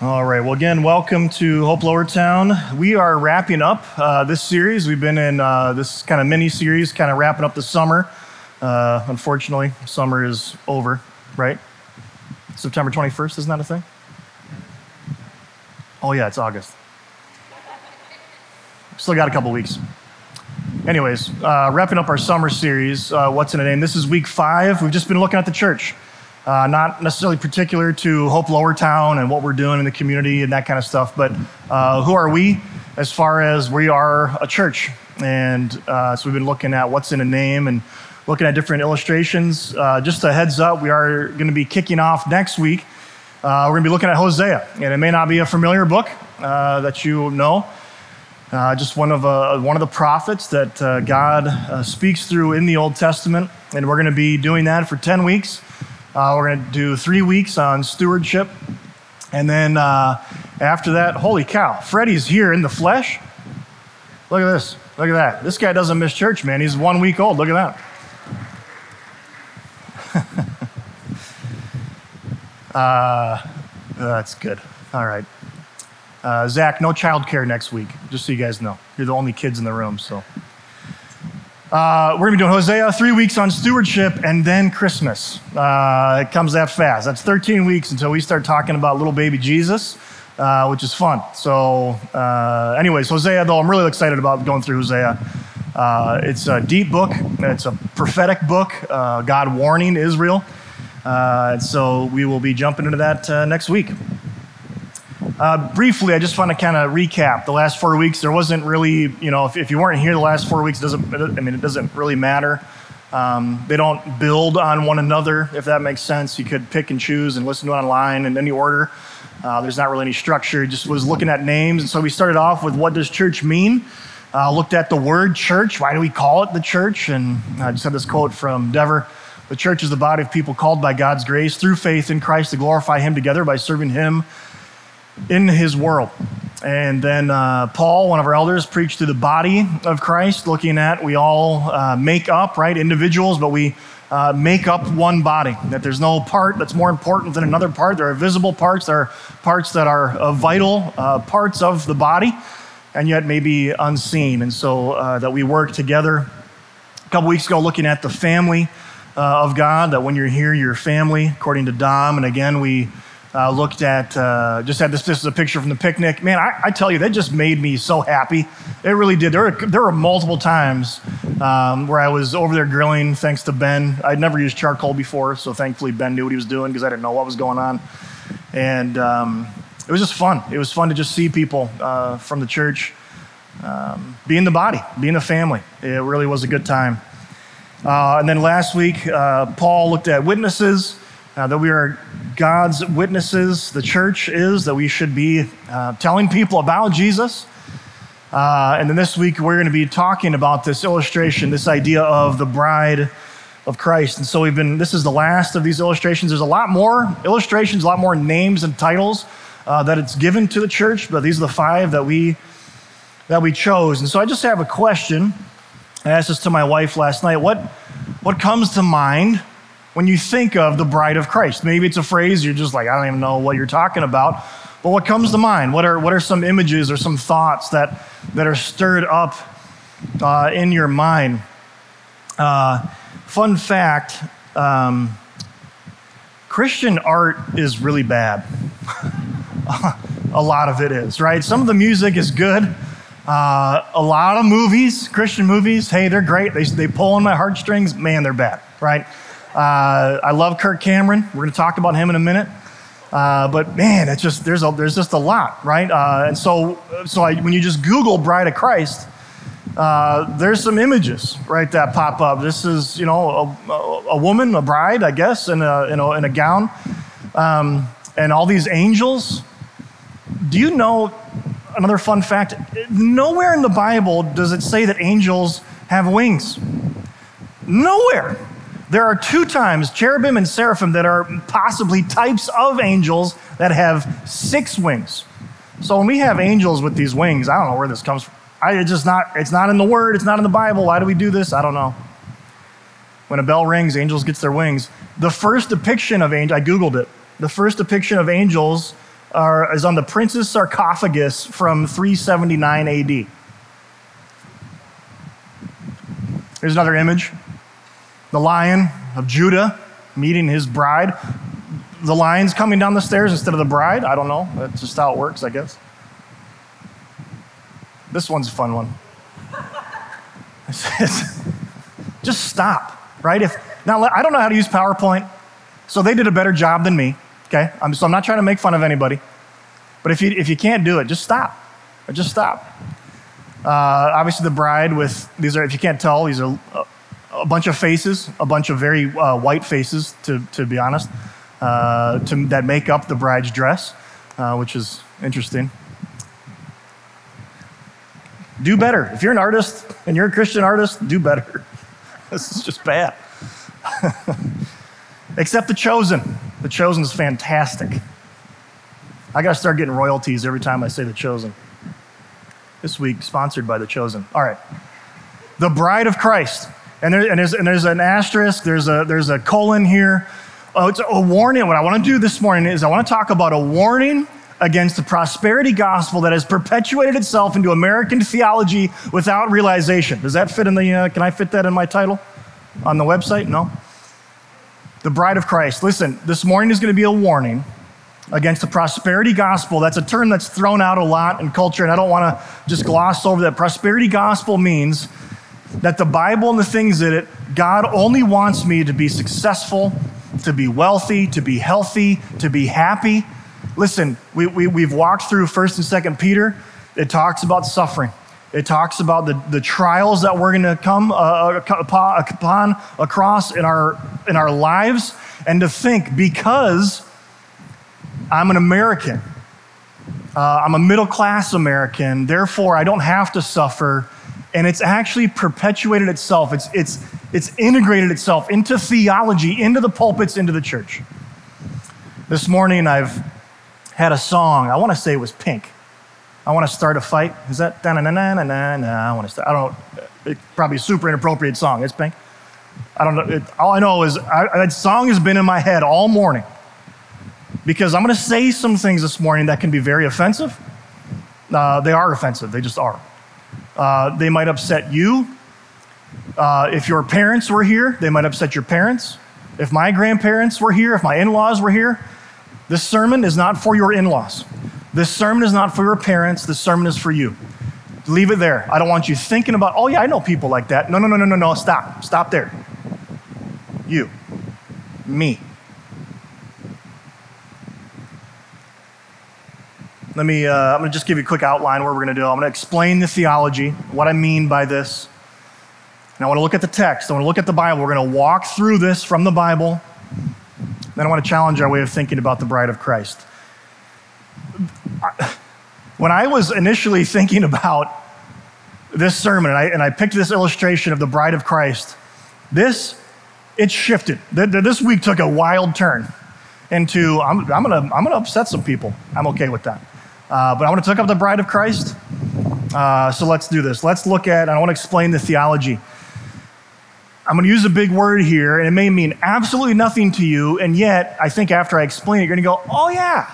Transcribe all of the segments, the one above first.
All right. Well, again, welcome to Hope Lower Town. We are wrapping up uh, this series. We've been in uh, this kind of mini series, kind of wrapping up the summer. Uh, unfortunately, summer is over, right? September 21st, isn't that a thing? Oh, yeah, it's August. Still got a couple weeks. Anyways, uh, wrapping up our summer series, uh, What's in a Name? This is week five. We've just been looking at the church. Uh, not necessarily particular to Hope Lower Town and what we're doing in the community and that kind of stuff, but uh, who are we as far as we are a church? And uh, so we've been looking at what's in a name and looking at different illustrations. Uh, just a heads up, we are going to be kicking off next week. Uh, we're going to be looking at Hosea, and it may not be a familiar book uh, that you know. just one of, one of the prophets that God speaks through in the Old Testament, and we're going to be doing that for 10 weeks. Uh, we're going to do three weeks on stewardship. And then uh, after that, holy cow, Freddie's here in the flesh. Look at this. Look at that. This guy doesn't miss church, man. He's one week old. Look at that. uh, that's good. All right. Uh, Zach, no childcare next week, just so you guys know. You're the only kids in the room, so. Uh, we're going to be doing Hosea, three weeks on stewardship, and then Christmas. Uh, it comes that fast. That's 13 weeks until we start talking about little baby Jesus, uh, which is fun. So, uh, anyways, Hosea, though, I'm really excited about going through Hosea. Uh, it's a deep book, it's a prophetic book, God warning Israel. so, we will be jumping into that next week. Uh, briefly, I just want to kind of recap the last four weeks. There wasn't really, you know, if, if you weren't here the last four weeks, doesn't I mean it doesn't really matter. Um, they don't build on one another, if that makes sense. You could pick and choose and listen to it online in any order. Uh, there's not really any structure. Just was looking at names, and so we started off with what does church mean. Uh, looked at the word church. Why do we call it the church? And I just had this quote from Dever. The church is the body of people called by God's grace through faith in Christ to glorify Him together by serving Him in his world. And then uh, Paul, one of our elders, preached to the body of Christ, looking at we all uh, make up, right, individuals, but we uh, make up one body. That there's no part that's more important than another part. There are visible parts, there are parts that are uh, vital uh, parts of the body, and yet maybe unseen. And so uh, that we work together. A couple weeks ago, looking at the family of God, that when you're here, you're family, according to Dom. And again, we uh, looked at, uh, just had this, this is a picture from the picnic. Man, I, I, tell you, that just made me so happy. It really did. There were, there were multiple times um, where I was over there grilling, thanks to Ben. I'd never used charcoal before, so thankfully Ben knew what he was doing because I didn't know what was going on. And um, it was just fun. It was fun to just see people uh, from the church um, be in the body, being the family. It really was a good time. Uh, and then last week, uh, Paul looked at witnesses uh, that we are God's witnesses, the church is, that we should be uh, telling people about Jesus. Uh, and then this week, we're going to be talking about this illustration, this idea of the bride of Christ. And so we've been, this is the last of these illustrations. There's a lot more illustrations, a lot more names and titles uh, that it's given to the church, but these are the five that we, that we chose. And so I just have a question. I asked this to my wife last night. What, what comes to mind when you think of the bride of Christ. Maybe it's a phrase you're just like, I don't even know what you're talking about. But what comes to mind? What are, what are some images or some thoughts that, that are stirred up uh, in your mind? Uh, fun fact um, Christian art is really bad. a lot of it is, right? Some of the music is good. Uh, a lot of movies, Christian movies, hey, they're great. They, they pull on my heartstrings. Man, they're bad, right? Uh, I love Kirk Cameron. We're going to talk about him in a minute. Uh, but man, it's just there's a, there's just a lot, right? Uh, and so so I, when you just Google Bride of Christ, uh, there's some images right that pop up. This is you know a, a woman, a bride, I guess, in a in a, in a gown, um, and all these angels. Do you know another fun fact? Nowhere in the Bible does it say that angels have wings. Nowhere. There are two times, cherubim and seraphim, that are possibly types of angels that have six wings. So when we have angels with these wings, I don't know where this comes from. I, it's just not, it's not in the Word, it's not in the Bible. Why do we do this? I don't know. When a bell rings, angels gets their wings. The first depiction of angels, I Googled it. The first depiction of angels are, is on the prince's sarcophagus from 379 AD. Here's another image the lion of Judah meeting his bride. The lion's coming down the stairs instead of the bride. I don't know. That's just how it works, I guess. This one's a fun one. just stop, right? If now I don't know how to use PowerPoint, so they did a better job than me. Okay, I'm, so I'm not trying to make fun of anybody, but if you if you can't do it, just stop. or Just stop. Uh, obviously, the bride with these are, if you can't tell, these are a, bunch of faces, a bunch of very uh, white faces, to, to be honest, uh, to, that make up the bride's dress, uh, which is interesting. Do better. If you're an artist and you're a Christian artist, do better. this is just bad. Except The Chosen. The Chosen is fantastic. I got to start getting royalties every time I say The Chosen this week, sponsored by The Chosen. All right. The Bride of Christ. And, there, and, there's, and there's an asterisk, there's a, there's a colon here. Oh, it's a warning. What I want to do this morning is I want to talk about a warning against the prosperity gospel that has perpetuated itself into American theology without realization. Does that fit in the, uh, can I fit that in my title on the website? No? The Bride of Christ. Listen, this morning is going to be a warning against the prosperity gospel. That's a term that's thrown out a lot in culture, and I don't want to just gloss over that. Prosperity gospel means that the Bible and the things in it, God only wants me to be successful, to be wealthy, to be healthy, to be happy. Listen, we, we, we've walked through 1st and 2nd Peter. It talks about suffering. It talks about the, the trials that we're going to come uh, upon across in our, in our lives. And to think, because I'm an American. Uh, I'm a middle class American. Therefore, I don't have to suffer. And it's actually perpetuated itself. It's, it's, it's integrated itself into theology, into the pulpits, into the church. This morning, I've had a song. I want to say it was Pink. I want to start a fight. Is that na na na na na na? I want to start. I don't. It's probably a super inappropriate song. It's Pink. I don't know. It, all I know is I, that song has been in my head all morning because I'm going to say some things this morning that can be very offensive. Uh, they are offensive, they just are. Uh, they might upset you. Uh, if your parents were here, they might upset your parents. If my grandparents were here, if my in laws were here, this sermon is not for your in laws. This sermon is not for your parents. This sermon is for you. Leave it there. I don't want you thinking about, oh, yeah, I know people like that. No, no, no, no, no, no. Stop. Stop there. You. Me. Let me, uh, I'm going to just give you a quick outline where we're going to do. I'm going to explain the theology, what I mean by this. And I want to look at the text. I want to look at the Bible. We're going to walk through this from the Bible. Then I want to challenge our way of thinking about the bride of Christ. When I was initially thinking about this sermon, and I, and I picked this illustration of the bride of Christ, this, it shifted. This week took a wild turn into, I'm, I'm going to I'm gonna upset some people. I'm okay with that. Uh, but I want to talk about the bride of Christ. Uh, so let's do this. Let's look at, I want to explain the theology. I'm going to use a big word here, and it may mean absolutely nothing to you, and yet I think after I explain it, you're going to go, oh, yeah,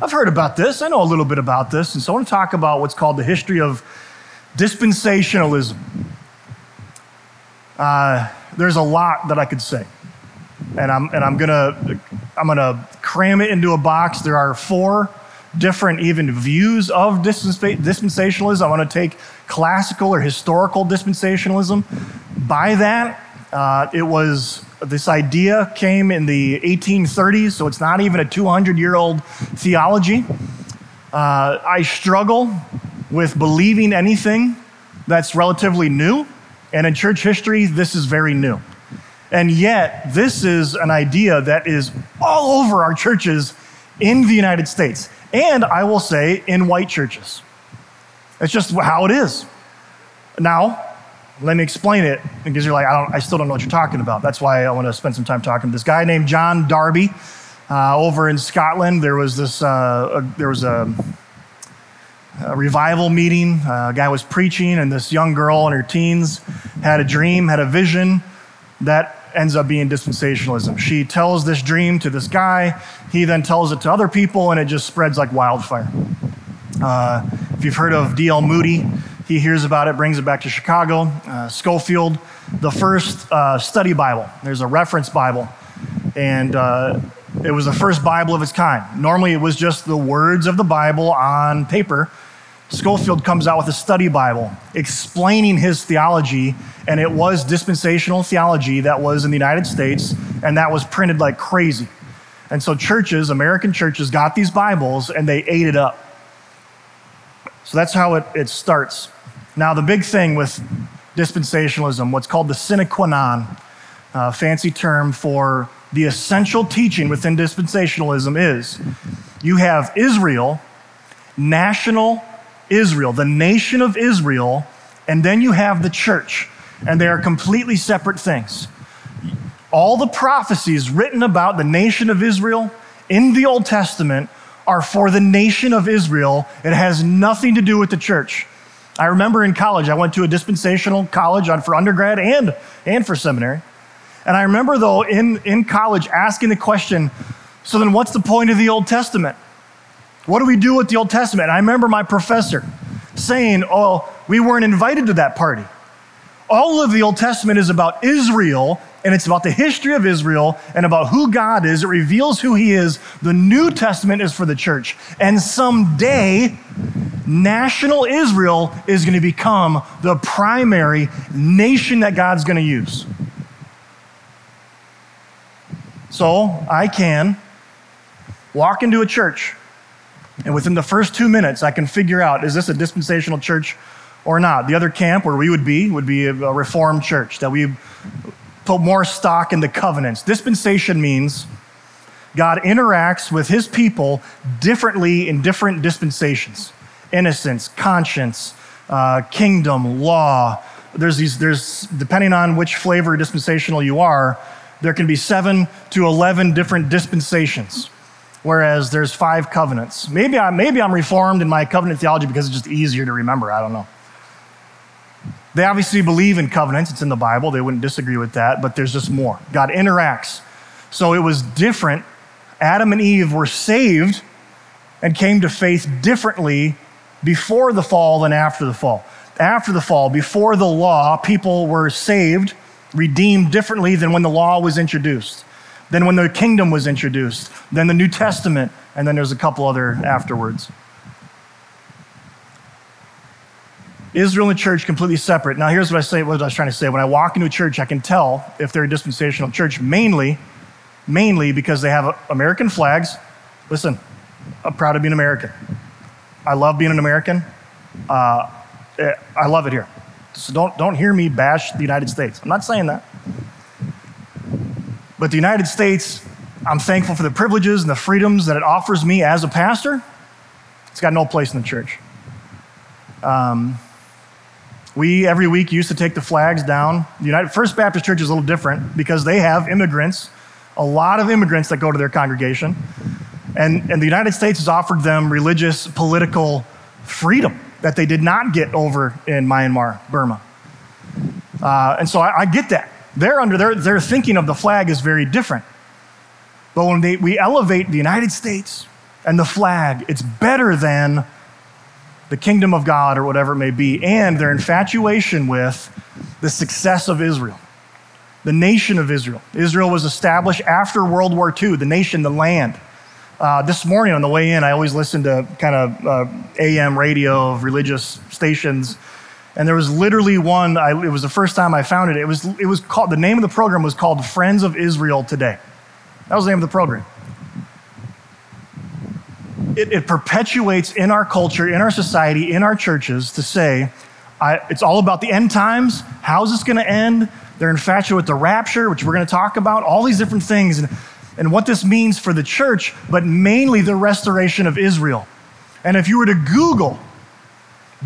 I've heard about this. I know a little bit about this. And so I want to talk about what's called the history of dispensationalism. Uh, there's a lot that I could say, and I'm, and I'm going to I'm going to cram it into a box. There are four different even views of dispensationalism. I want to take classical or historical dispensationalism. By that, uh, it was this idea came in the 1830s, so it's not even a 200 year old theology. Uh, I struggle with believing anything that's relatively new, and in church history, this is very new. And yet, this is an idea that is all over our churches in the United States and I will say in white churches. It's just how it is. Now, let me explain it because you're like, I, don't, I still don't know what you're talking about. That's why I want to spend some time talking to this guy named John Darby uh, over in Scotland. There was this, uh, a, there was a, a revival meeting. Uh, a guy was preaching, and this young girl in her teens had a dream, had a vision that ends up being dispensationalism. She tells this dream to this guy, he then tells it to other people, and it just spreads like wildfire. Uh, if you've heard of D.L. Moody, he hears about it, brings it back to Chicago. Uh, Scofield, the first uh, study Bible. There's a reference Bible, and uh, it was the first Bible of its kind. Normally, it was just the words of the Bible on paper. Scofield comes out with a study Bible explaining his theology, and it was dispensational theology that was in the United States, and that was printed like crazy. And so, churches, American churches, got these Bibles and they ate it up. So that's how it, it starts. Now, the big thing with dispensationalism, what's called the sine qua non, uh, fancy term for the essential teaching within dispensationalism is you have Israel, national Israel, the nation of Israel, and then you have the church, and they are completely separate things. All the prophecies written about the nation of Israel in the Old Testament are for the nation of Israel. It has nothing to do with the church. I remember in college, I went to a dispensational college on, for undergrad and, and for seminary. And I remember, though, in, in college asking the question so then what's the point of the Old Testament? What do we do with the Old Testament? I remember my professor saying, Oh, we weren't invited to that party. All of the Old Testament is about Israel, and it's about the history of Israel and about who God is. It reveals who He is. The New Testament is for the church. And someday, national Israel is going to become the primary nation that God's going to use. So I can walk into a church, and within the first two minutes, I can figure out is this a dispensational church or not? The other camp where we would be would be a reformed church, that we put more stock in the covenants. Dispensation means God interacts with his people differently in different dispensations innocence, conscience, uh, kingdom, law. There's these, there's, depending on which flavor dispensational you are, there can be seven to 11 different dispensations, whereas there's five covenants. Maybe, I, maybe I'm reformed in my covenant theology because it's just easier to remember. I don't know. They obviously believe in covenants, it's in the Bible. They wouldn't disagree with that, but there's just more. God interacts. So it was different. Adam and Eve were saved and came to faith differently before the fall than after the fall. After the fall, before the law, people were saved redeemed differently than when the law was introduced, than when the kingdom was introduced, then the New Testament, and then there's a couple other afterwards. Israel and church completely separate. Now, here's what I say, what I was trying to say. When I walk into a church, I can tell if they're a dispensational church, mainly, mainly because they have American flags. Listen, I'm proud to be an American. I love being an American. Uh, eh, I love it here. So don't, don't hear me bash the United States. I'm not saying that. But the United States, I'm thankful for the privileges and the freedoms that it offers me as a pastor. It's got no place in the church. Um, we every week used to take the flags down. The United First Baptist Church is a little different because they have immigrants, a lot of immigrants that go to their congregation. And, and the United States has offered them religious, political freedom that they did not get over in Myanmar, Burma. Uh, and so I, I, get that. They're under their, their thinking of the flag is very different. But when they, we elevate the United States and the flag, it's better than the kingdom of God or whatever it may be, and their infatuation with the success of Israel, the nation of Israel. Israel was established after World War II, the nation, the land. Uh, this morning on the way in, I always listen to kind of uh, AM radio of religious stations, and there was literally one. I, it was the first time I found it. It was it was called the name of the program was called Friends of Israel Today. That was the name of the program. It, it perpetuates in our culture, in our society, in our churches to say I, it's all about the end times. How's this going to end? They're infatuated with the rapture, which we're going to talk about. All these different things. And and what this means for the church, but mainly the restoration of Israel. And if you were to Google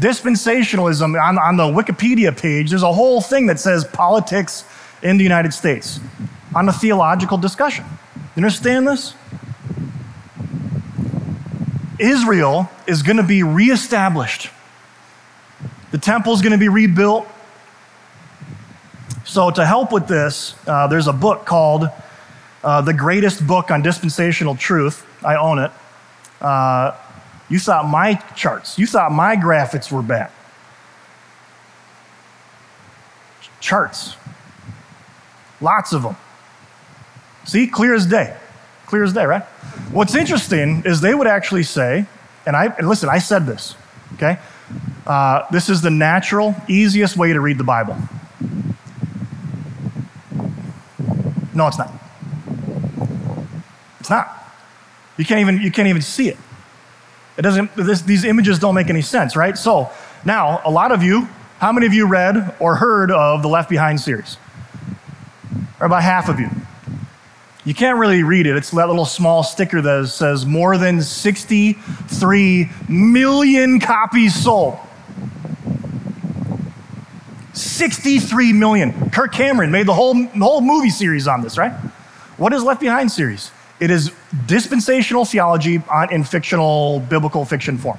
dispensationalism on, on the Wikipedia page, there's a whole thing that says politics in the United States on a theological discussion. You understand this? Israel is going to be reestablished. The temple is going to be rebuilt. So, to help with this, uh, there's a book called uh, The Greatest Book on Dispensational Truth. I own it. Uh, you thought my charts, you thought my graphics were bad. Charts. Lots of them. See, clear as day. Clear as day, right? What's interesting is they would actually say, and I and listen, I said this, okay? Uh, this is the natural, easiest way to read the Bible. No, it's not. It's not. You can't even you can't even see it. It doesn't. This, these images don't make any sense, right? So now, a lot of you, how many of you read or heard of the Left Behind series? Or about half of you. You can't really read it. It's that little small sticker that says more than 63 million copies sold. 63 million. Kirk Cameron made the whole, whole movie series on this, right? What is Left Behind series? It is dispensational theology in fictional, biblical fiction form.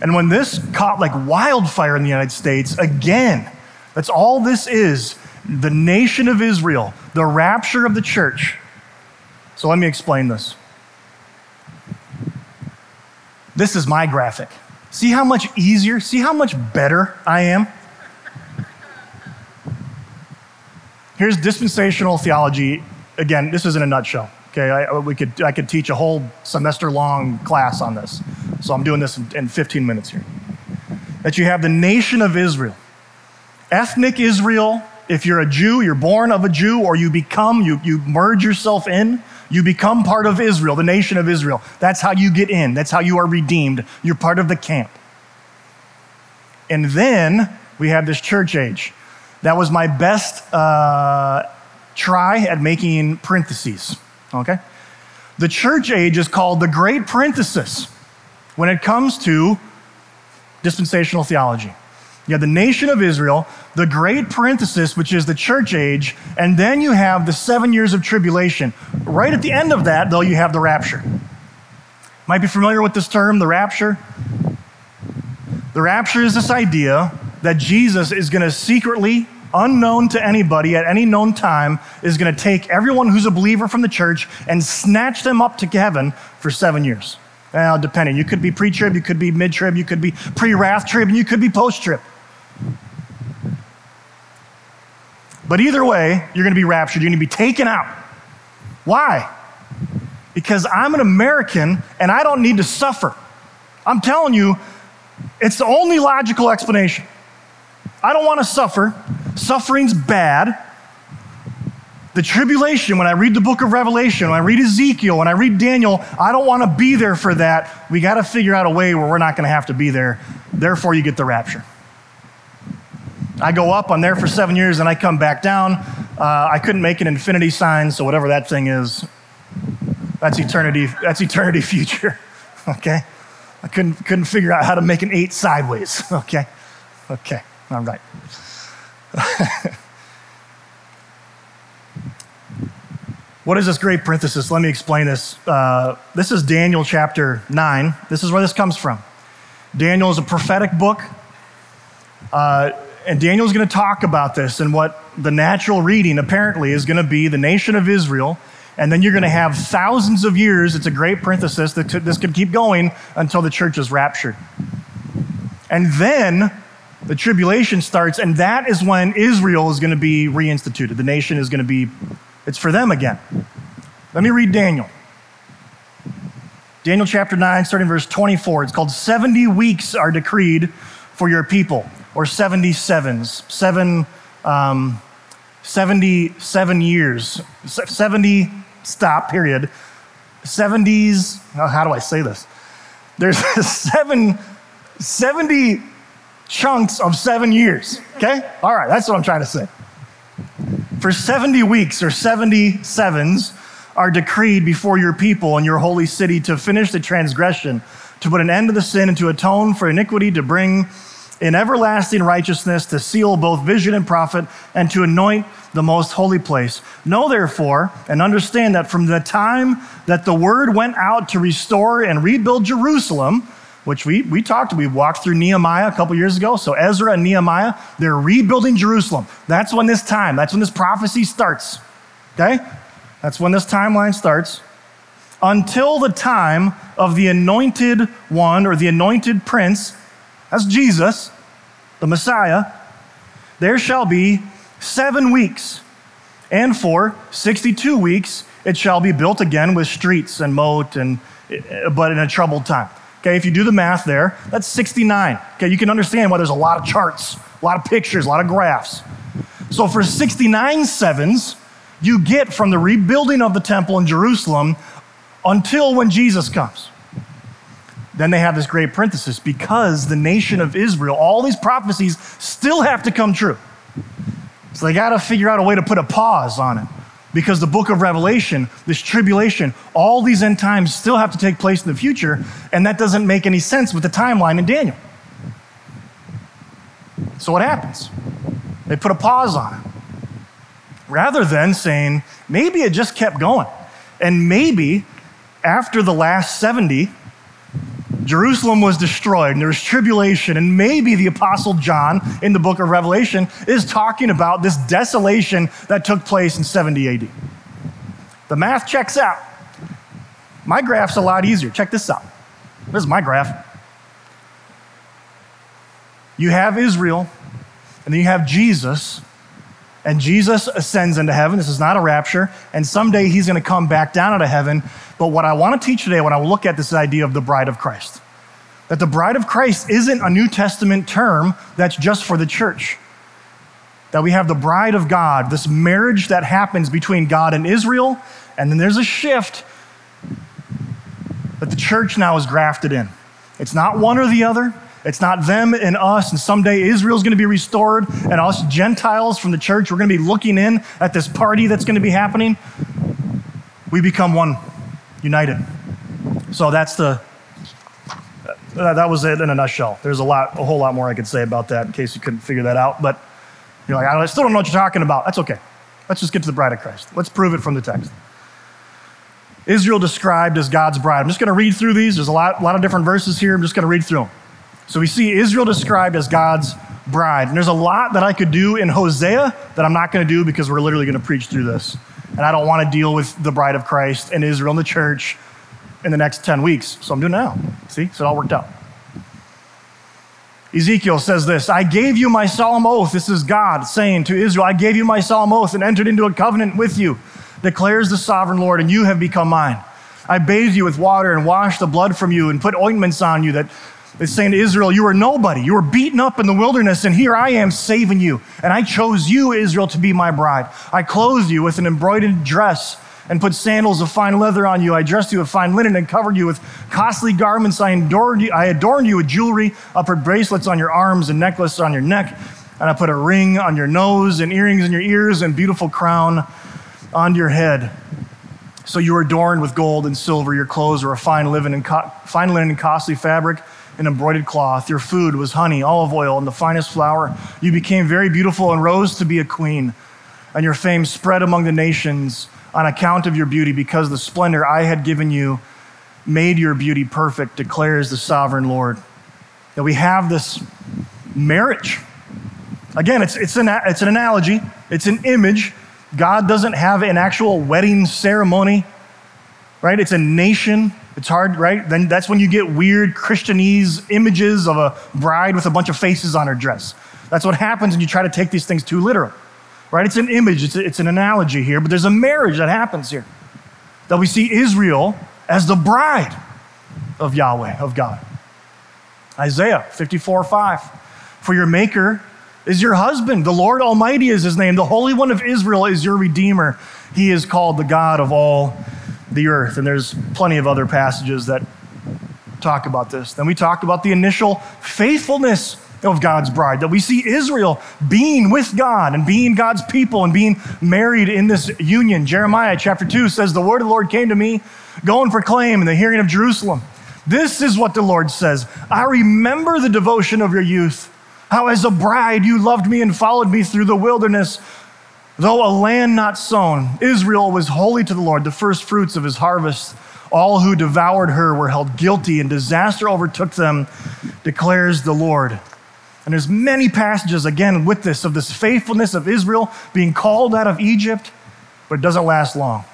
And when this caught like wildfire in the United States, again, that's all this is the nation of Israel, the rapture of the church. So let me explain this. This is my graphic. See how much easier, see how much better I am? Here's dispensational theology. Again, this is in a nutshell. Okay, I, we could, I could teach a whole semester long class on this. So I'm doing this in, in 15 minutes here. That you have the nation of Israel, ethnic Israel. If you're a Jew, you're born of a Jew, or you become, you, you merge yourself in, you become part of Israel, the nation of Israel. That's how you get in, that's how you are redeemed. You're part of the camp. And then we have this church age. That was my best uh, try at making parentheses, okay? The church age is called the great parenthesis when it comes to dispensational theology. You have the nation of Israel, the great parenthesis, which is the church age, and then you have the seven years of tribulation. Right at the end of that, though, you have the rapture. Might be familiar with this term, the rapture. The rapture is this idea that Jesus is going to secretly, unknown to anybody at any known time, is going to take everyone who's a believer from the church and snatch them up to heaven for seven years. Well, depending. You could be pre trib, you could be mid trib, you could be pre wrath trib, and you could be post trib. But either way, you're going to be raptured. You're going to be taken out. Why? Because I'm an American and I don't need to suffer. I'm telling you, it's the only logical explanation. I don't want to suffer. Suffering's bad. The tribulation, when I read the book of Revelation, when I read Ezekiel, when I read Daniel, I don't want to be there for that. We got to figure out a way where we're not going to have to be there. Therefore, you get the rapture. I go up, I'm there for seven years, and I come back down. Uh, I couldn't make an infinity sign, so whatever that thing is, that's eternity. That's eternity future. Okay. I couldn't, couldn't figure out how to make an eight sideways. Okay. Okay. All right. what is this great parenthesis? Let me explain this. Uh, this is Daniel chapter 9. This is where this comes from. Daniel is a prophetic book. Uh, and Daniel's going to talk about this and what the natural reading apparently is going to be the nation of Israel. And then you're going to have thousands of years. It's a great parenthesis that this could keep going until the church is raptured. And then the tribulation starts, and that is when Israel is going to be reinstituted. The nation is going to be, it's for them again. Let me read Daniel. Daniel chapter 9, starting verse 24. It's called 70 weeks are decreed for your people or 77s, seven, um, 77 years, 70 stop period, 70s, oh, how do I say this? There's seven, 70 chunks of seven years, okay? All right, that's what I'm trying to say. For 70 weeks or 77s are decreed before your people and your holy city to finish the transgression, to put an end to the sin and to atone for iniquity, to bring in everlasting righteousness to seal both vision and prophet and to anoint the most holy place. Know therefore and understand that from the time that the word went out to restore and rebuild Jerusalem, which we, we talked, we walked through Nehemiah a couple years ago. So Ezra and Nehemiah, they're rebuilding Jerusalem. That's when this time, that's when this prophecy starts. Okay? That's when this timeline starts. Until the time of the anointed one or the anointed prince, that's Jesus, the Messiah, there shall be seven weeks. And for 62 weeks, it shall be built again with streets and moat, and, eh, eh, but in a troubled time. Okay, if you do the math there, that's 69. Okay, you can understand why there's a lot of charts, a lot of pictures, a lot of graphs. So for 69 sevens, you get from the rebuilding of the temple in Jerusalem until when Jesus comes. Then they have this great parenthesis because the nation of Israel, all these prophecies still have to come true. So they got to figure out a way to put a pause on it because the book of Revelation, this tribulation, all these end times still have to take place in the future, and that doesn't make any sense with the timeline in Daniel. So what happens? They put a pause on it. Rather than saying, maybe it just kept going. And maybe after the last 70, Jerusalem was destroyed and there was tribulation, and maybe the Apostle John in the book of Revelation is talking about this desolation that took place in 70 AD. The math checks out. My graph's a lot easier. Check this out. This is my graph. You have Israel, and then you have Jesus, and Jesus ascends into heaven. This is not a rapture, and someday he's going to come back down out of heaven but what I want to teach today, when I look at this idea of the bride of Christ, that the bride of Christ isn't a New Testament term that's just for the church. That we have the bride of God, this marriage that happens between God and Israel, and then there's a shift that the church now is grafted in. It's not one or the other. It's not them and us, and someday Israel's going to be restored, and us Gentiles from the church, we're going to be looking in at this party that's going to be happening. We become one united. So that's the, uh, that was it in a nutshell. There's a lot, a whole lot more I could say about that in case you couldn't figure that out. But you're like, I still don't know what you're talking about. That's okay. Let's just get to the bride of Christ. Let's prove it from the text. Israel described as God's bride. I'm just going to read through these. There's a lot, a lot of different verses here. I'm just going to read through them. So we see Israel described as God's bride. And there's a lot that I could do in Hosea that I'm not going to do because we're literally going to preach through this and I don't want to deal with the bride of Christ and Israel and the church in the next 10 weeks. So I'm doing it now. See? So it all worked out. Ezekiel says this I gave you my solemn oath. This is God saying to Israel, I gave you my solemn oath and entered into a covenant with you, declares the sovereign Lord, and you have become mine. I bathed you with water and washed the blood from you and put ointments on you that it's saying to Israel, You are nobody. You were beaten up in the wilderness, and here I am saving you. And I chose you, Israel, to be my bride. I clothed you with an embroidered dress and put sandals of fine leather on you. I dressed you with fine linen and covered you with costly garments. I adorned you, I adorned you with jewelry. I put bracelets on your arms and necklace on your neck. And I put a ring on your nose and earrings in your ears and beautiful crown on your head. So you were adorned with gold and silver. Your clothes were a fine linen and, co- fine linen and costly fabric and embroidered cloth. Your food was honey, olive oil, and the finest flour. You became very beautiful and rose to be a queen. And your fame spread among the nations on account of your beauty, because the splendor I had given you made your beauty perfect, declares the sovereign Lord. That we have this marriage. Again, it's, it's, an, it's an analogy, it's an image. God doesn't have an actual wedding ceremony, right? It's a nation it's hard, right? Then that's when you get weird Christianese images of a bride with a bunch of faces on her dress. That's what happens when you try to take these things too literal, right? It's an image, it's, a, it's an analogy here, but there's a marriage that happens here. That we see Israel as the bride of Yahweh, of God. Isaiah 54 5. For your maker is your husband. The Lord Almighty is his name. The Holy One of Israel is your Redeemer. He is called the God of all the earth. And there's plenty of other passages that talk about this. Then we talked about the initial faithfulness of God's bride, that we see Israel being with God and being God's people and being married in this union. Jeremiah chapter 2 says, The word of the Lord came to me, go and proclaim in the hearing of Jerusalem. This is what the Lord says I remember the devotion of your youth, how as a bride you loved me and followed me through the wilderness Though a land not sown, Israel was holy to the Lord, the first fruits of his harvest. All who devoured her were held guilty, and disaster overtook them, declares the Lord. And there's many passages, again, with this, of this faithfulness of Israel being called out of Egypt, but it doesn't last long.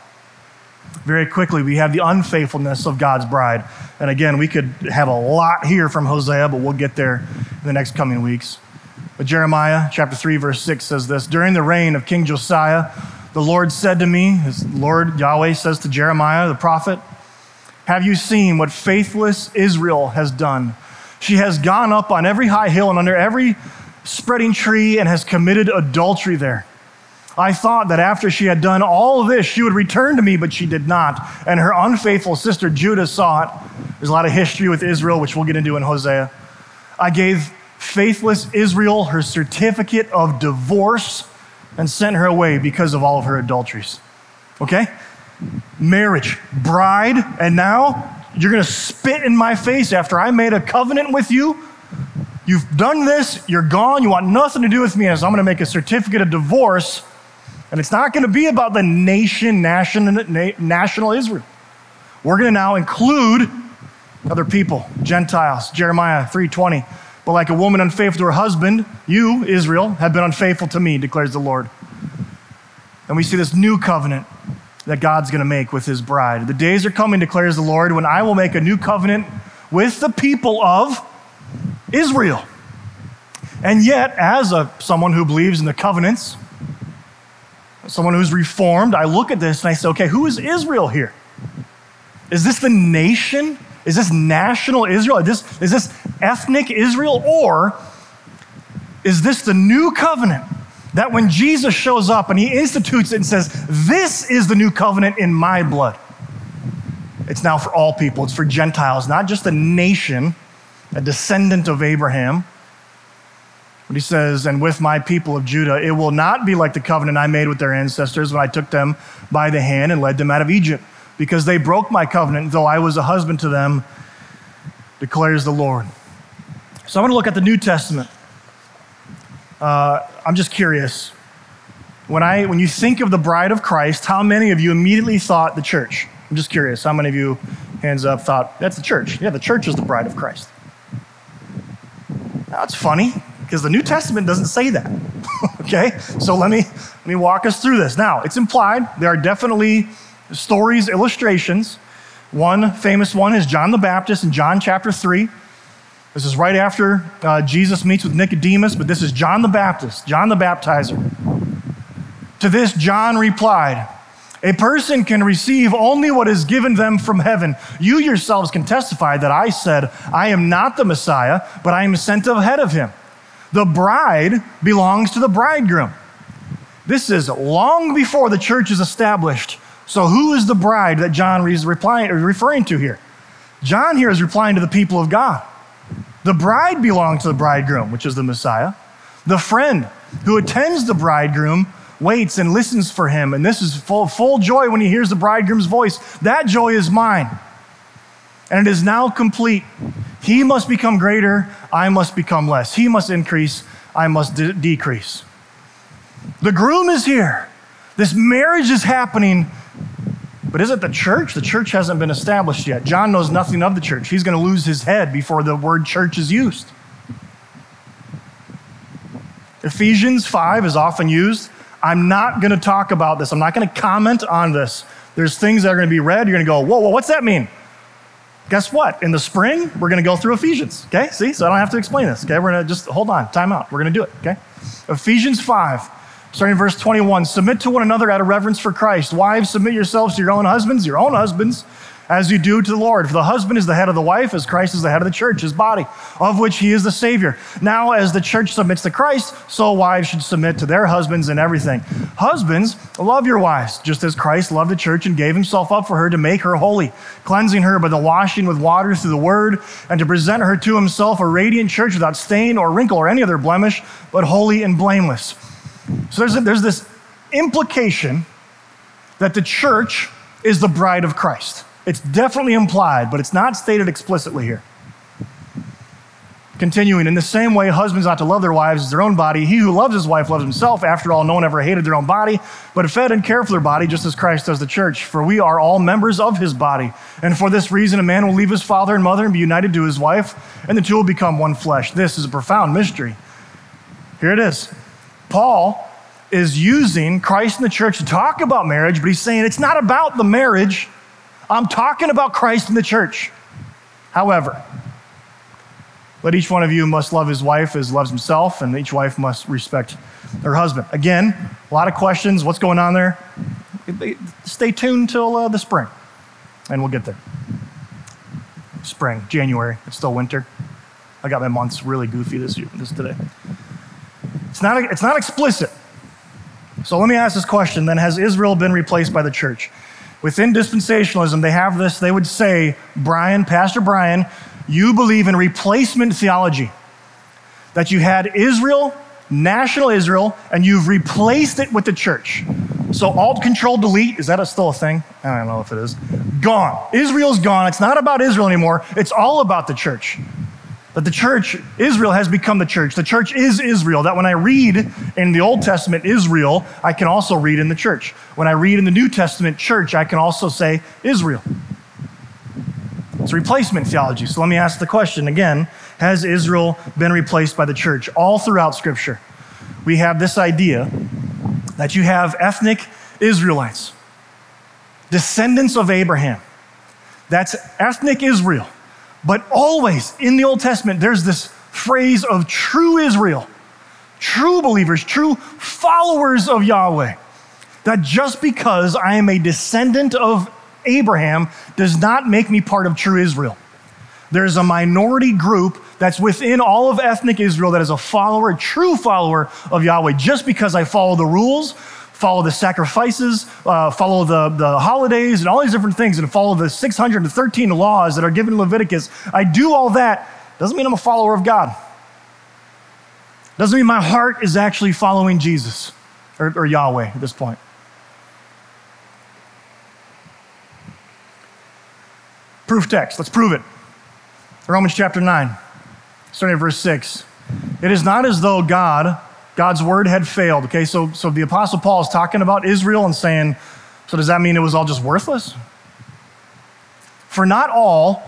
Very quickly, we have the unfaithfulness of God's bride. And again, we could have a lot here from Hosea, but we'll get there in the next coming weeks. But Jeremiah chapter 3, verse 6 says this During the reign of King Josiah, the Lord said to me, his Lord Yahweh says to Jeremiah the prophet, Have you seen what faithless Israel has done? She has gone up on every high hill and under every spreading tree and has committed adultery there. I thought that after she had done all this, she would return to me, but she did not. And her unfaithful sister Judah saw it. There's a lot of history with Israel, which we'll get into in Hosea. I gave faithless Israel her certificate of divorce and sent her away because of all of her adulteries. Okay? Marriage, bride, and now you're going to spit in my face after I made a covenant with you. You've done this, you're gone, you want nothing to do with me, as I'm going to make a certificate of divorce. And it's not going to be about the nation, national, national Israel. We're going to now include other people, Gentiles, Jeremiah 3:20. But like a woman unfaithful to her husband, you, Israel, have been unfaithful to me, declares the Lord. And we see this new covenant that God's going to make with his bride. The days are coming, declares the Lord, when I will make a new covenant with the people of Israel. And yet, as a, someone who believes in the covenants, someone who's reformed, I look at this and I say, okay, who is Israel here? Is this the nation? Is this national Israel? Is this, is this ethnic Israel? Or is this the new covenant that when Jesus shows up and he institutes it and says, This is the new covenant in my blood? It's now for all people, it's for Gentiles, not just a nation, a descendant of Abraham. But he says, And with my people of Judah, it will not be like the covenant I made with their ancestors when I took them by the hand and led them out of Egypt, because they broke my covenant, though I was a husband to them, declares the Lord. So I want to look at the New Testament. Uh, I'm just curious. When, I, when you think of the bride of Christ, how many of you immediately thought the church? I'm just curious. How many of you, hands up, thought that's the church? Yeah, the church is the bride of Christ. That's funny because the New Testament doesn't say that. okay? So let me, let me walk us through this. Now, it's implied. There are definitely stories, illustrations. One famous one is John the Baptist in John chapter 3. This is right after uh, Jesus meets with Nicodemus, but this is John the Baptist, John the Baptizer. To this, John replied, A person can receive only what is given them from heaven. You yourselves can testify that I said, I am not the Messiah, but I am sent ahead of him. The bride belongs to the bridegroom. This is long before the church is established. So, who is the bride that John is referring to here? John here is replying to the people of God. The bride belongs to the bridegroom, which is the Messiah. The friend who attends the bridegroom waits and listens for him. And this is full, full joy when he hears the bridegroom's voice. That joy is mine. And it is now complete. He must become greater, I must become less. He must increase, I must de- decrease. The groom is here. This marriage is happening but is it the church? The church hasn't been established yet. John knows nothing of the church. He's going to lose his head before the word church is used. Ephesians 5 is often used. I'm not going to talk about this. I'm not going to comment on this. There's things that are going to be read. You're going to go, whoa, whoa, what's that mean? Guess what? In the spring, we're going to go through Ephesians. Okay? See? So I don't have to explain this. Okay? We're going to just hold on, time out. We're going to do it. Okay? Ephesians 5 Starting in verse 21 Submit to one another out of reverence for Christ. Wives, submit yourselves to your own husbands, your own husbands, as you do to the Lord. For the husband is the head of the wife, as Christ is the head of the church, his body, of which he is the Savior. Now, as the church submits to Christ, so wives should submit to their husbands in everything. Husbands, love your wives, just as Christ loved the church and gave himself up for her to make her holy, cleansing her by the washing with water through the word, and to present her to himself a radiant church without stain or wrinkle or any other blemish, but holy and blameless. So there's, a, there's this implication that the church is the bride of Christ. It's definitely implied, but it's not stated explicitly here. Continuing, in the same way, husbands ought to love their wives as their own body. He who loves his wife loves himself. After all, no one ever hated their own body, but fed and cared for their body, just as Christ does the church. For we are all members of his body. And for this reason, a man will leave his father and mother and be united to his wife, and the two will become one flesh. This is a profound mystery. Here it is. Paul is using Christ and the church to talk about marriage, but he's saying it's not about the marriage. I'm talking about Christ and the church. However, let each one of you must love his wife as loves himself, and each wife must respect her husband. Again, a lot of questions. What's going on there? Stay tuned till uh, the spring, and we'll get there. Spring, January. It's still winter. I got my months really goofy this year, this today. It's not, it's not explicit. So let me ask this question then Has Israel been replaced by the church? Within dispensationalism, they have this, they would say, Brian, Pastor Brian, you believe in replacement theology. That you had Israel, national Israel, and you've replaced it with the church. So alt control delete, is that a, still a thing? I don't know if it is. Gone. Israel's gone. It's not about Israel anymore. It's all about the church. But the church, Israel has become the church. The church is Israel. That when I read in the Old Testament Israel, I can also read in the church. When I read in the New Testament church, I can also say Israel. It's replacement theology. So let me ask the question again Has Israel been replaced by the church? All throughout Scripture, we have this idea that you have ethnic Israelites, descendants of Abraham. That's ethnic Israel. But always in the Old Testament, there's this phrase of true Israel, true believers, true followers of Yahweh. That just because I am a descendant of Abraham does not make me part of true Israel. There's a minority group that's within all of ethnic Israel that is a follower, a true follower of Yahweh. Just because I follow the rules, follow the sacrifices, uh, follow the, the holidays, and all these different things, and follow the 613 laws that are given in Leviticus, I do all that, doesn't mean I'm a follower of God. Doesn't mean my heart is actually following Jesus or, or Yahweh at this point. Proof text. Let's prove it. Romans chapter 9, starting at verse 6. It is not as though God, God's word had failed. Okay, so, so the Apostle Paul is talking about Israel and saying, so does that mean it was all just worthless? For not all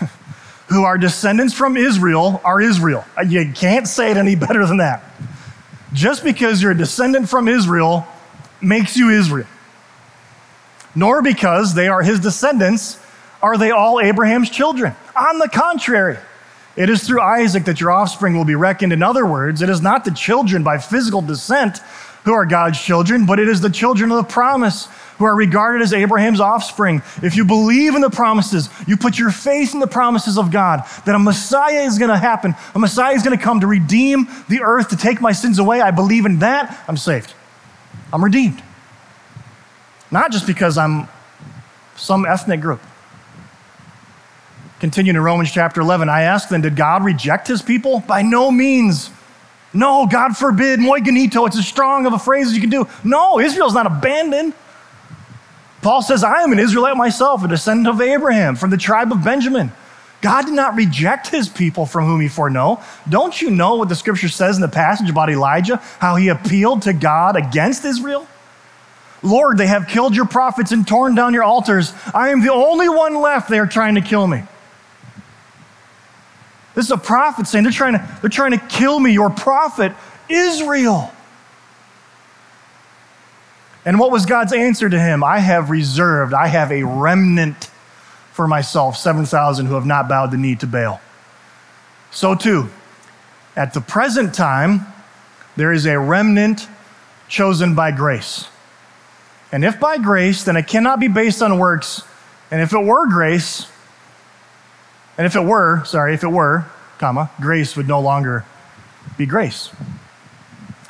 who are descendants from Israel are Israel. You can't say it any better than that. Just because you're a descendant from Israel makes you Israel. Nor because they are his descendants are they all Abraham's children? On the contrary, it is through Isaac that your offspring will be reckoned. In other words, it is not the children by physical descent who are God's children, but it is the children of the promise who are regarded as Abraham's offspring. If you believe in the promises, you put your faith in the promises of God, that a Messiah is going to happen, a Messiah is going to come to redeem the earth, to take my sins away. I believe in that, I'm saved. I'm redeemed. Not just because I'm some ethnic group. Continuing in Romans chapter 11, I ask then, did God reject his people? By no means. No, God forbid. Me genoito, it's as strong of a phrase as you can do. No, Israel's not abandoned. Paul says, I am an Israelite myself, a descendant of Abraham from the tribe of Benjamin. God did not reject his people from whom he foreknow. Don't you know what the scripture says in the passage about Elijah, how he appealed to God against Israel? Lord, they have killed your prophets and torn down your altars. I am the only one left. They are trying to kill me. This is a prophet saying they're trying to, they're trying to kill me, your prophet, Israel. And what was God's answer to him? I have reserved, I have a remnant for myself, 7,000 who have not bowed the knee to Baal. So, too, at the present time, there is a remnant chosen by grace. And if by grace, then it cannot be based on works. And if it were grace, and if it were, sorry, if it were, comma, grace would no longer be grace.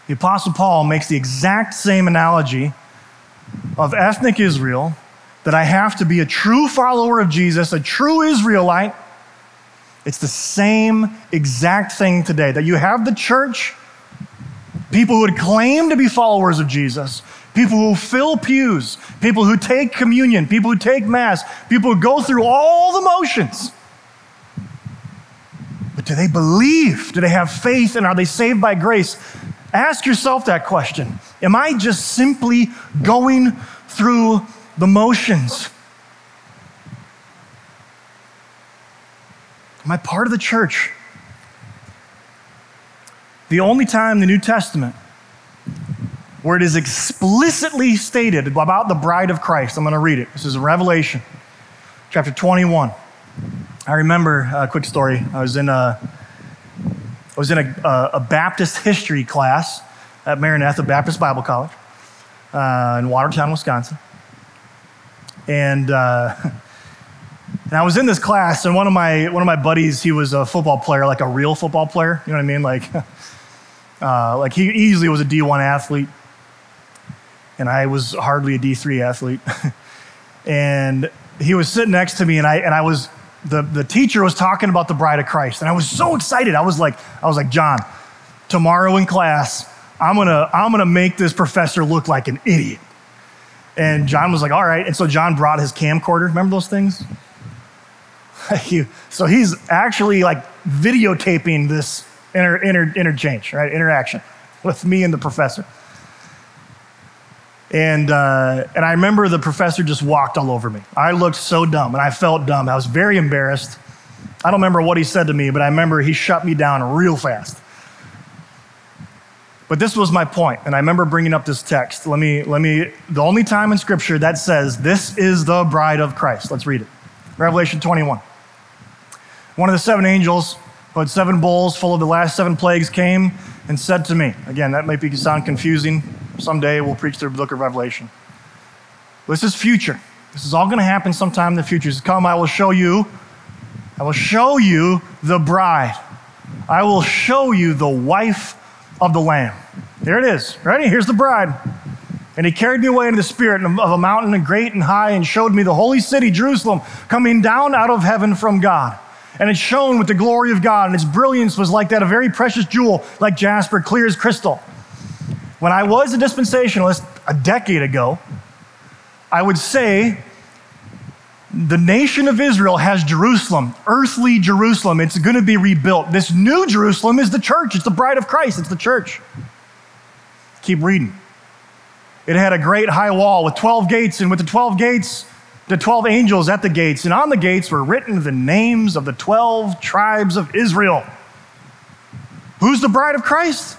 The Apostle Paul makes the exact same analogy of ethnic Israel that I have to be a true follower of Jesus, a true Israelite. It's the same exact thing today that you have the church, people who would claim to be followers of Jesus, people who fill pews, people who take communion, people who take Mass, people who go through all the motions Do they believe? Do they have faith? And are they saved by grace? Ask yourself that question. Am I just simply going through the motions? Am I part of the church? The only time the New Testament where it is explicitly stated about the bride of Christ, I'm going to read it. This is Revelation chapter 21. I remember a quick story. I was in a, I was in a, a Baptist history class at Maranatha Baptist Bible College uh, in Watertown, Wisconsin. And, uh, and I was in this class, and one of my one of my buddies, he was a football player, like a real football player. You know what I mean? Like, uh, like he easily was a D1 athlete, and I was hardly a D3 athlete. and he was sitting next to me, and I and I was the the teacher was talking about the bride of Christ, and I was so excited. I was like, I was like, John, tomorrow in class, I'm gonna I'm gonna make this professor look like an idiot. And John was like, all right. And so John brought his camcorder. Remember those things? so he's actually like videotaping this inter, inter, interchange, right? Interaction with me and the professor. And, uh, and I remember the professor just walked all over me. I looked so dumb and I felt dumb. I was very embarrassed. I don't remember what he said to me, but I remember he shut me down real fast. But this was my point, and I remember bringing up this text. Let me, let me, the only time in Scripture that says, This is the bride of Christ. Let's read it. Revelation 21. One of the seven angels who had seven bowls full of the last seven plagues came and said to me, Again, that might be sound confusing. Someday we'll preach the book of Revelation. This is future. This is all going to happen sometime in the future. Come, I will show you, I will show you the bride. I will show you the wife of the Lamb. There it is. Ready? Here's the bride. And he carried me away into the spirit of a mountain great and high and showed me the holy city, Jerusalem, coming down out of heaven from God. And it shone with the glory of God, and its brilliance was like that a very precious jewel, like jasper, clear as crystal. When I was a dispensationalist a decade ago, I would say the nation of Israel has Jerusalem, earthly Jerusalem. It's going to be rebuilt. This new Jerusalem is the church, it's the bride of Christ, it's the church. Keep reading. It had a great high wall with 12 gates, and with the 12 gates, the 12 angels at the gates, and on the gates were written the names of the 12 tribes of Israel. Who's the bride of Christ?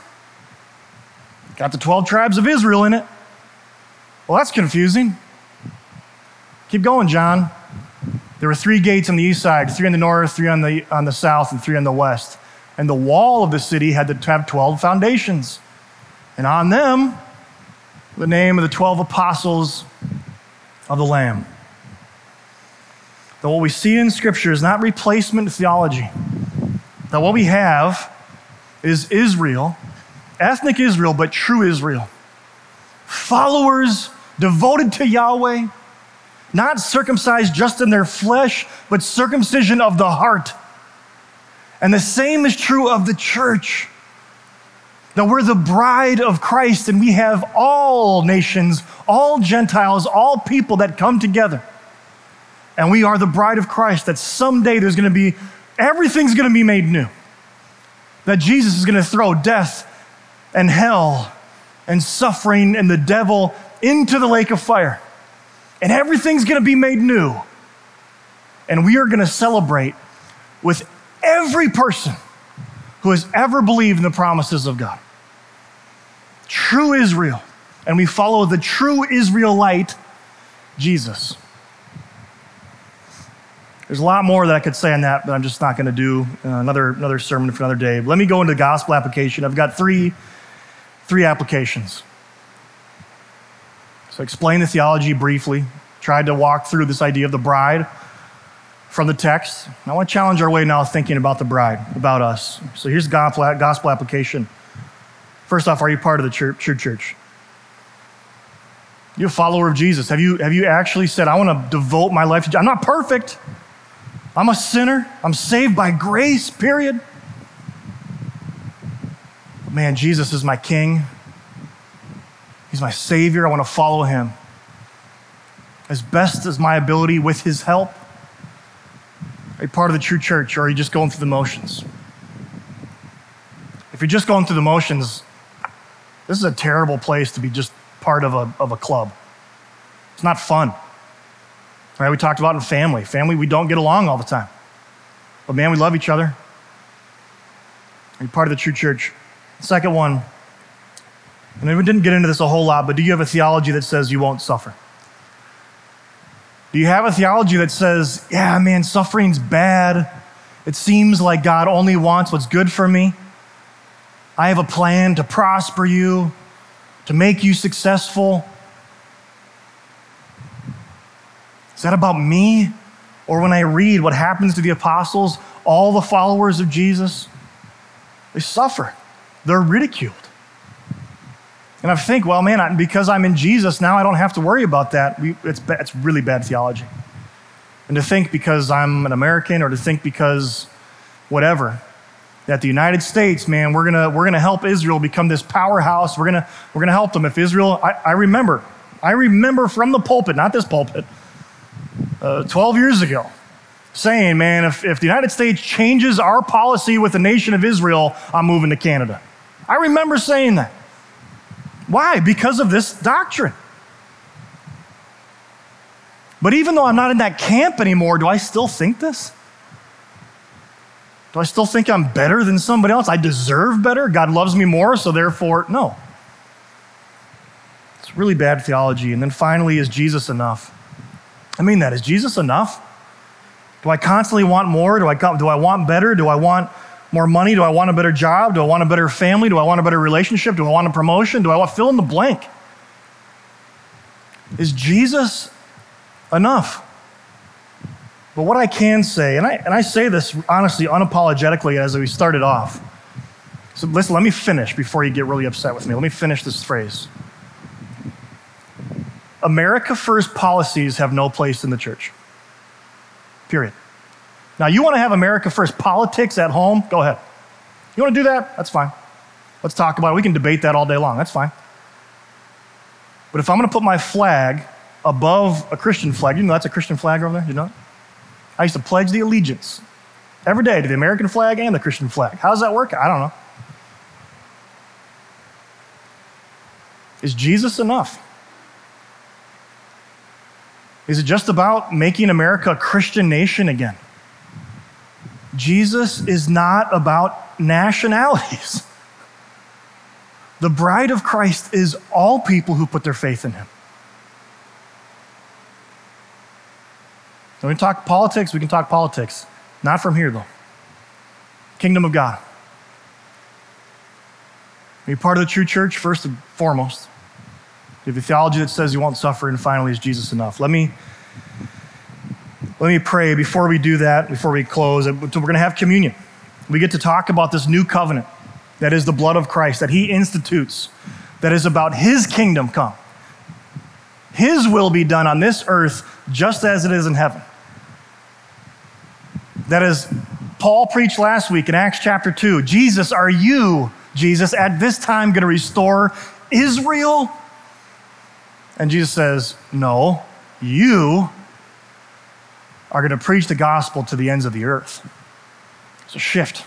Got the 12 tribes of Israel in it. Well, that's confusing. Keep going, John. There were three gates on the east side, three on the north, three on the, on the south, and three on the west. And the wall of the city had to have 12 foundations. And on them, the name of the 12 apostles of the Lamb. That what we see in Scripture is not replacement theology. That what we have is Israel, ethnic Israel, but true Israel. Followers devoted to Yahweh not circumcised just in their flesh, but circumcision of the heart. And the same is true of the church. That we're the bride of Christ and we have all nations, all Gentiles, all people that come together. And we are the bride of Christ, that someday there's going to be, everything's going to be made new. That Jesus is going to throw death and hell and suffering and the devil into the lake of fire and everything's going to be made new. And we are going to celebrate with every person who has ever believed in the promises of God. True Israel. And we follow the true Israelite, Jesus. There's a lot more that I could say on that, but I'm just not going to do uh, another, another sermon for another day. But let me go into gospel application. I've got three, three applications. So, explain the theology briefly. Tried to walk through this idea of the bride from the text. I want to challenge our way now thinking about the bride, about us. So, here's gospel, gospel application. First off, are you part of the church? church? You a follower of Jesus? Have you, have you actually said, I want to devote my life to I'm not perfect. I'm a sinner. I'm saved by grace, period. Man, Jesus is my king. He's my Savior. I want to follow Him as best as my ability with His help. Are you part of the true church or are you just going through the motions? if you're just going through the motions, this is a terrible place to be just part of a, of a club. It's not fun. Right? We talked about in family. Family, we don't get along all the time. But man, we love each other. Are You're part of the true church. Second one, and we didn't get into this a whole lot, but do you have a theology that says you won't suffer? Do you have a theology that says, yeah, man, suffering's bad? It seems like God only wants what's good for me. I have a plan to prosper you, to make you successful. Is that about me? Or when I read what happens to the apostles, all the followers of Jesus, they suffer, they're ridiculed. And I think, well, man, because I'm in Jesus, now I don't have to worry about that. It's, it's really bad theology. And to think because I'm an American or to think because whatever, that the United States, man, we're gonna, we're gonna help Israel become this powerhouse. We're gonna, we're gonna help them. If Israel, I, I remember, I remember from the pulpit, not this pulpit, uh, 12 years ago, saying, man, if, if the United States changes our policy with the nation of Israel, I'm moving to Canada. I remember saying that. Why? Because of this doctrine. But even though I'm not in that camp anymore, do I still think this? Do I still think I'm better than somebody else? I deserve better? God loves me more, so therefore, no. It's really bad theology. And then finally, is Jesus enough? I mean that. Is Jesus enough? Do I constantly want more? Do I, do I want better? Do I want more money? Do I want a better job? Do I want a better family? Do I want a better relationship? Do I want a promotion? Do I want fill in the blank? Is Jesus enough? But what I can say, and I, and I say this honestly, unapologetically as we started off. So listen, let me finish before you get really upset with me. Let me finish this phrase. America First policies have no place in the church. Period. Now, you want to have America First politics at home? Go ahead. You want to do that? That's fine. Let's talk about it. We can debate that all day long. That's fine. But if I'm going to put my flag above a Christian flag, you know that's a Christian flag over there? You know? I used to pledge the allegiance every day to the American flag and the Christian flag. How does that work? I don't know. Is Jesus enough? Is it just about making America a Christian nation again? Jesus is not about nationalities. The bride of Christ is all people who put their faith in him. When we talk politics, we can talk politics. Not from here, though. Kingdom of God. Be part of the true church, first and foremost. You have a theology that says you won't suffer, and finally, is Jesus enough? Let me let me pray before we do that, before we close. We're going to have communion. We get to talk about this new covenant that is the blood of Christ, that He institutes, that is about His kingdom come. His will be done on this earth just as it is in heaven. That is, Paul preached last week in Acts chapter 2 Jesus, are you, Jesus, at this time going to restore Israel? And Jesus says, No, you are going to preach the gospel to the ends of the earth. It's a shift.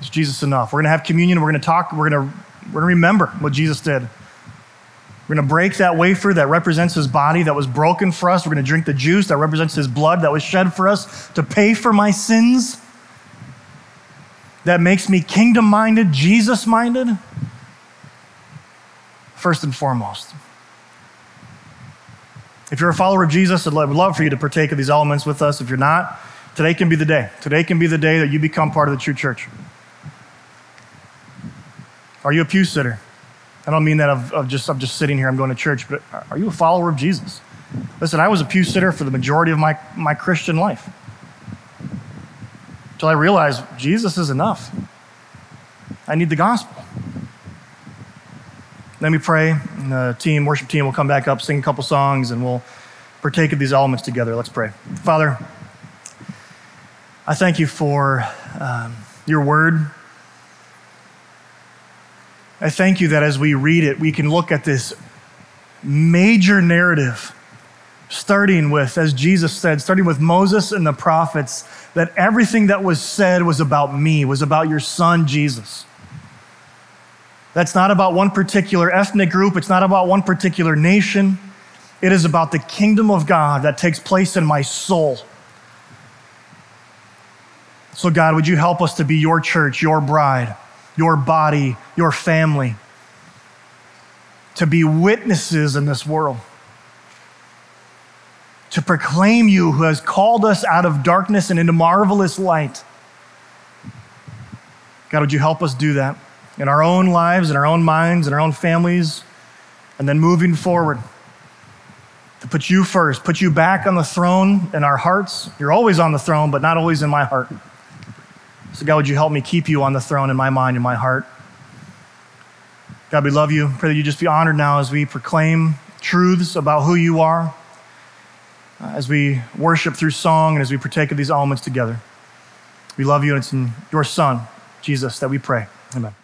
Is Jesus enough? We're going to have communion. We're going to talk. We're going to, we're going to remember what Jesus did. We're going to break that wafer that represents his body that was broken for us. We're going to drink the juice that represents his blood that was shed for us to pay for my sins. That makes me kingdom minded, Jesus minded. First and foremost. If you're a follower of Jesus, I'd love for you to partake of these elements with us. If you're not, today can be the day. Today can be the day that you become part of the true church. Are you a pew sitter? I don't mean that of, of just I'm just sitting here, I'm going to church, but are you a follower of Jesus? Listen, I was a pew sitter for the majority of my, my Christian life. Until I realized Jesus is enough. I need the gospel. Let me pray. And the team, worship team will come back up, sing a couple songs, and we'll partake of these elements together. Let's pray. Father, I thank you for um, your word. I thank you that as we read it, we can look at this major narrative starting with, as Jesus said, starting with Moses and the prophets, that everything that was said was about me, was about your son, Jesus. That's not about one particular ethnic group, it's not about one particular nation. It is about the kingdom of God that takes place in my soul. So, God, would you help us to be your church, your bride, your body, your family, to be witnesses in this world, to proclaim you who has called us out of darkness and into marvelous light. God, would you help us do that in our own lives, in our own minds, in our own families, and then moving forward? to put you first, put you back on the throne in our hearts. You're always on the throne, but not always in my heart. So, God, would you help me keep you on the throne in my mind and my heart? God, we love you. Pray that you just be honored now as we proclaim truths about who you are, uh, as we worship through song, and as we partake of these elements together. We love you, and it's in your Son, Jesus, that we pray. Amen.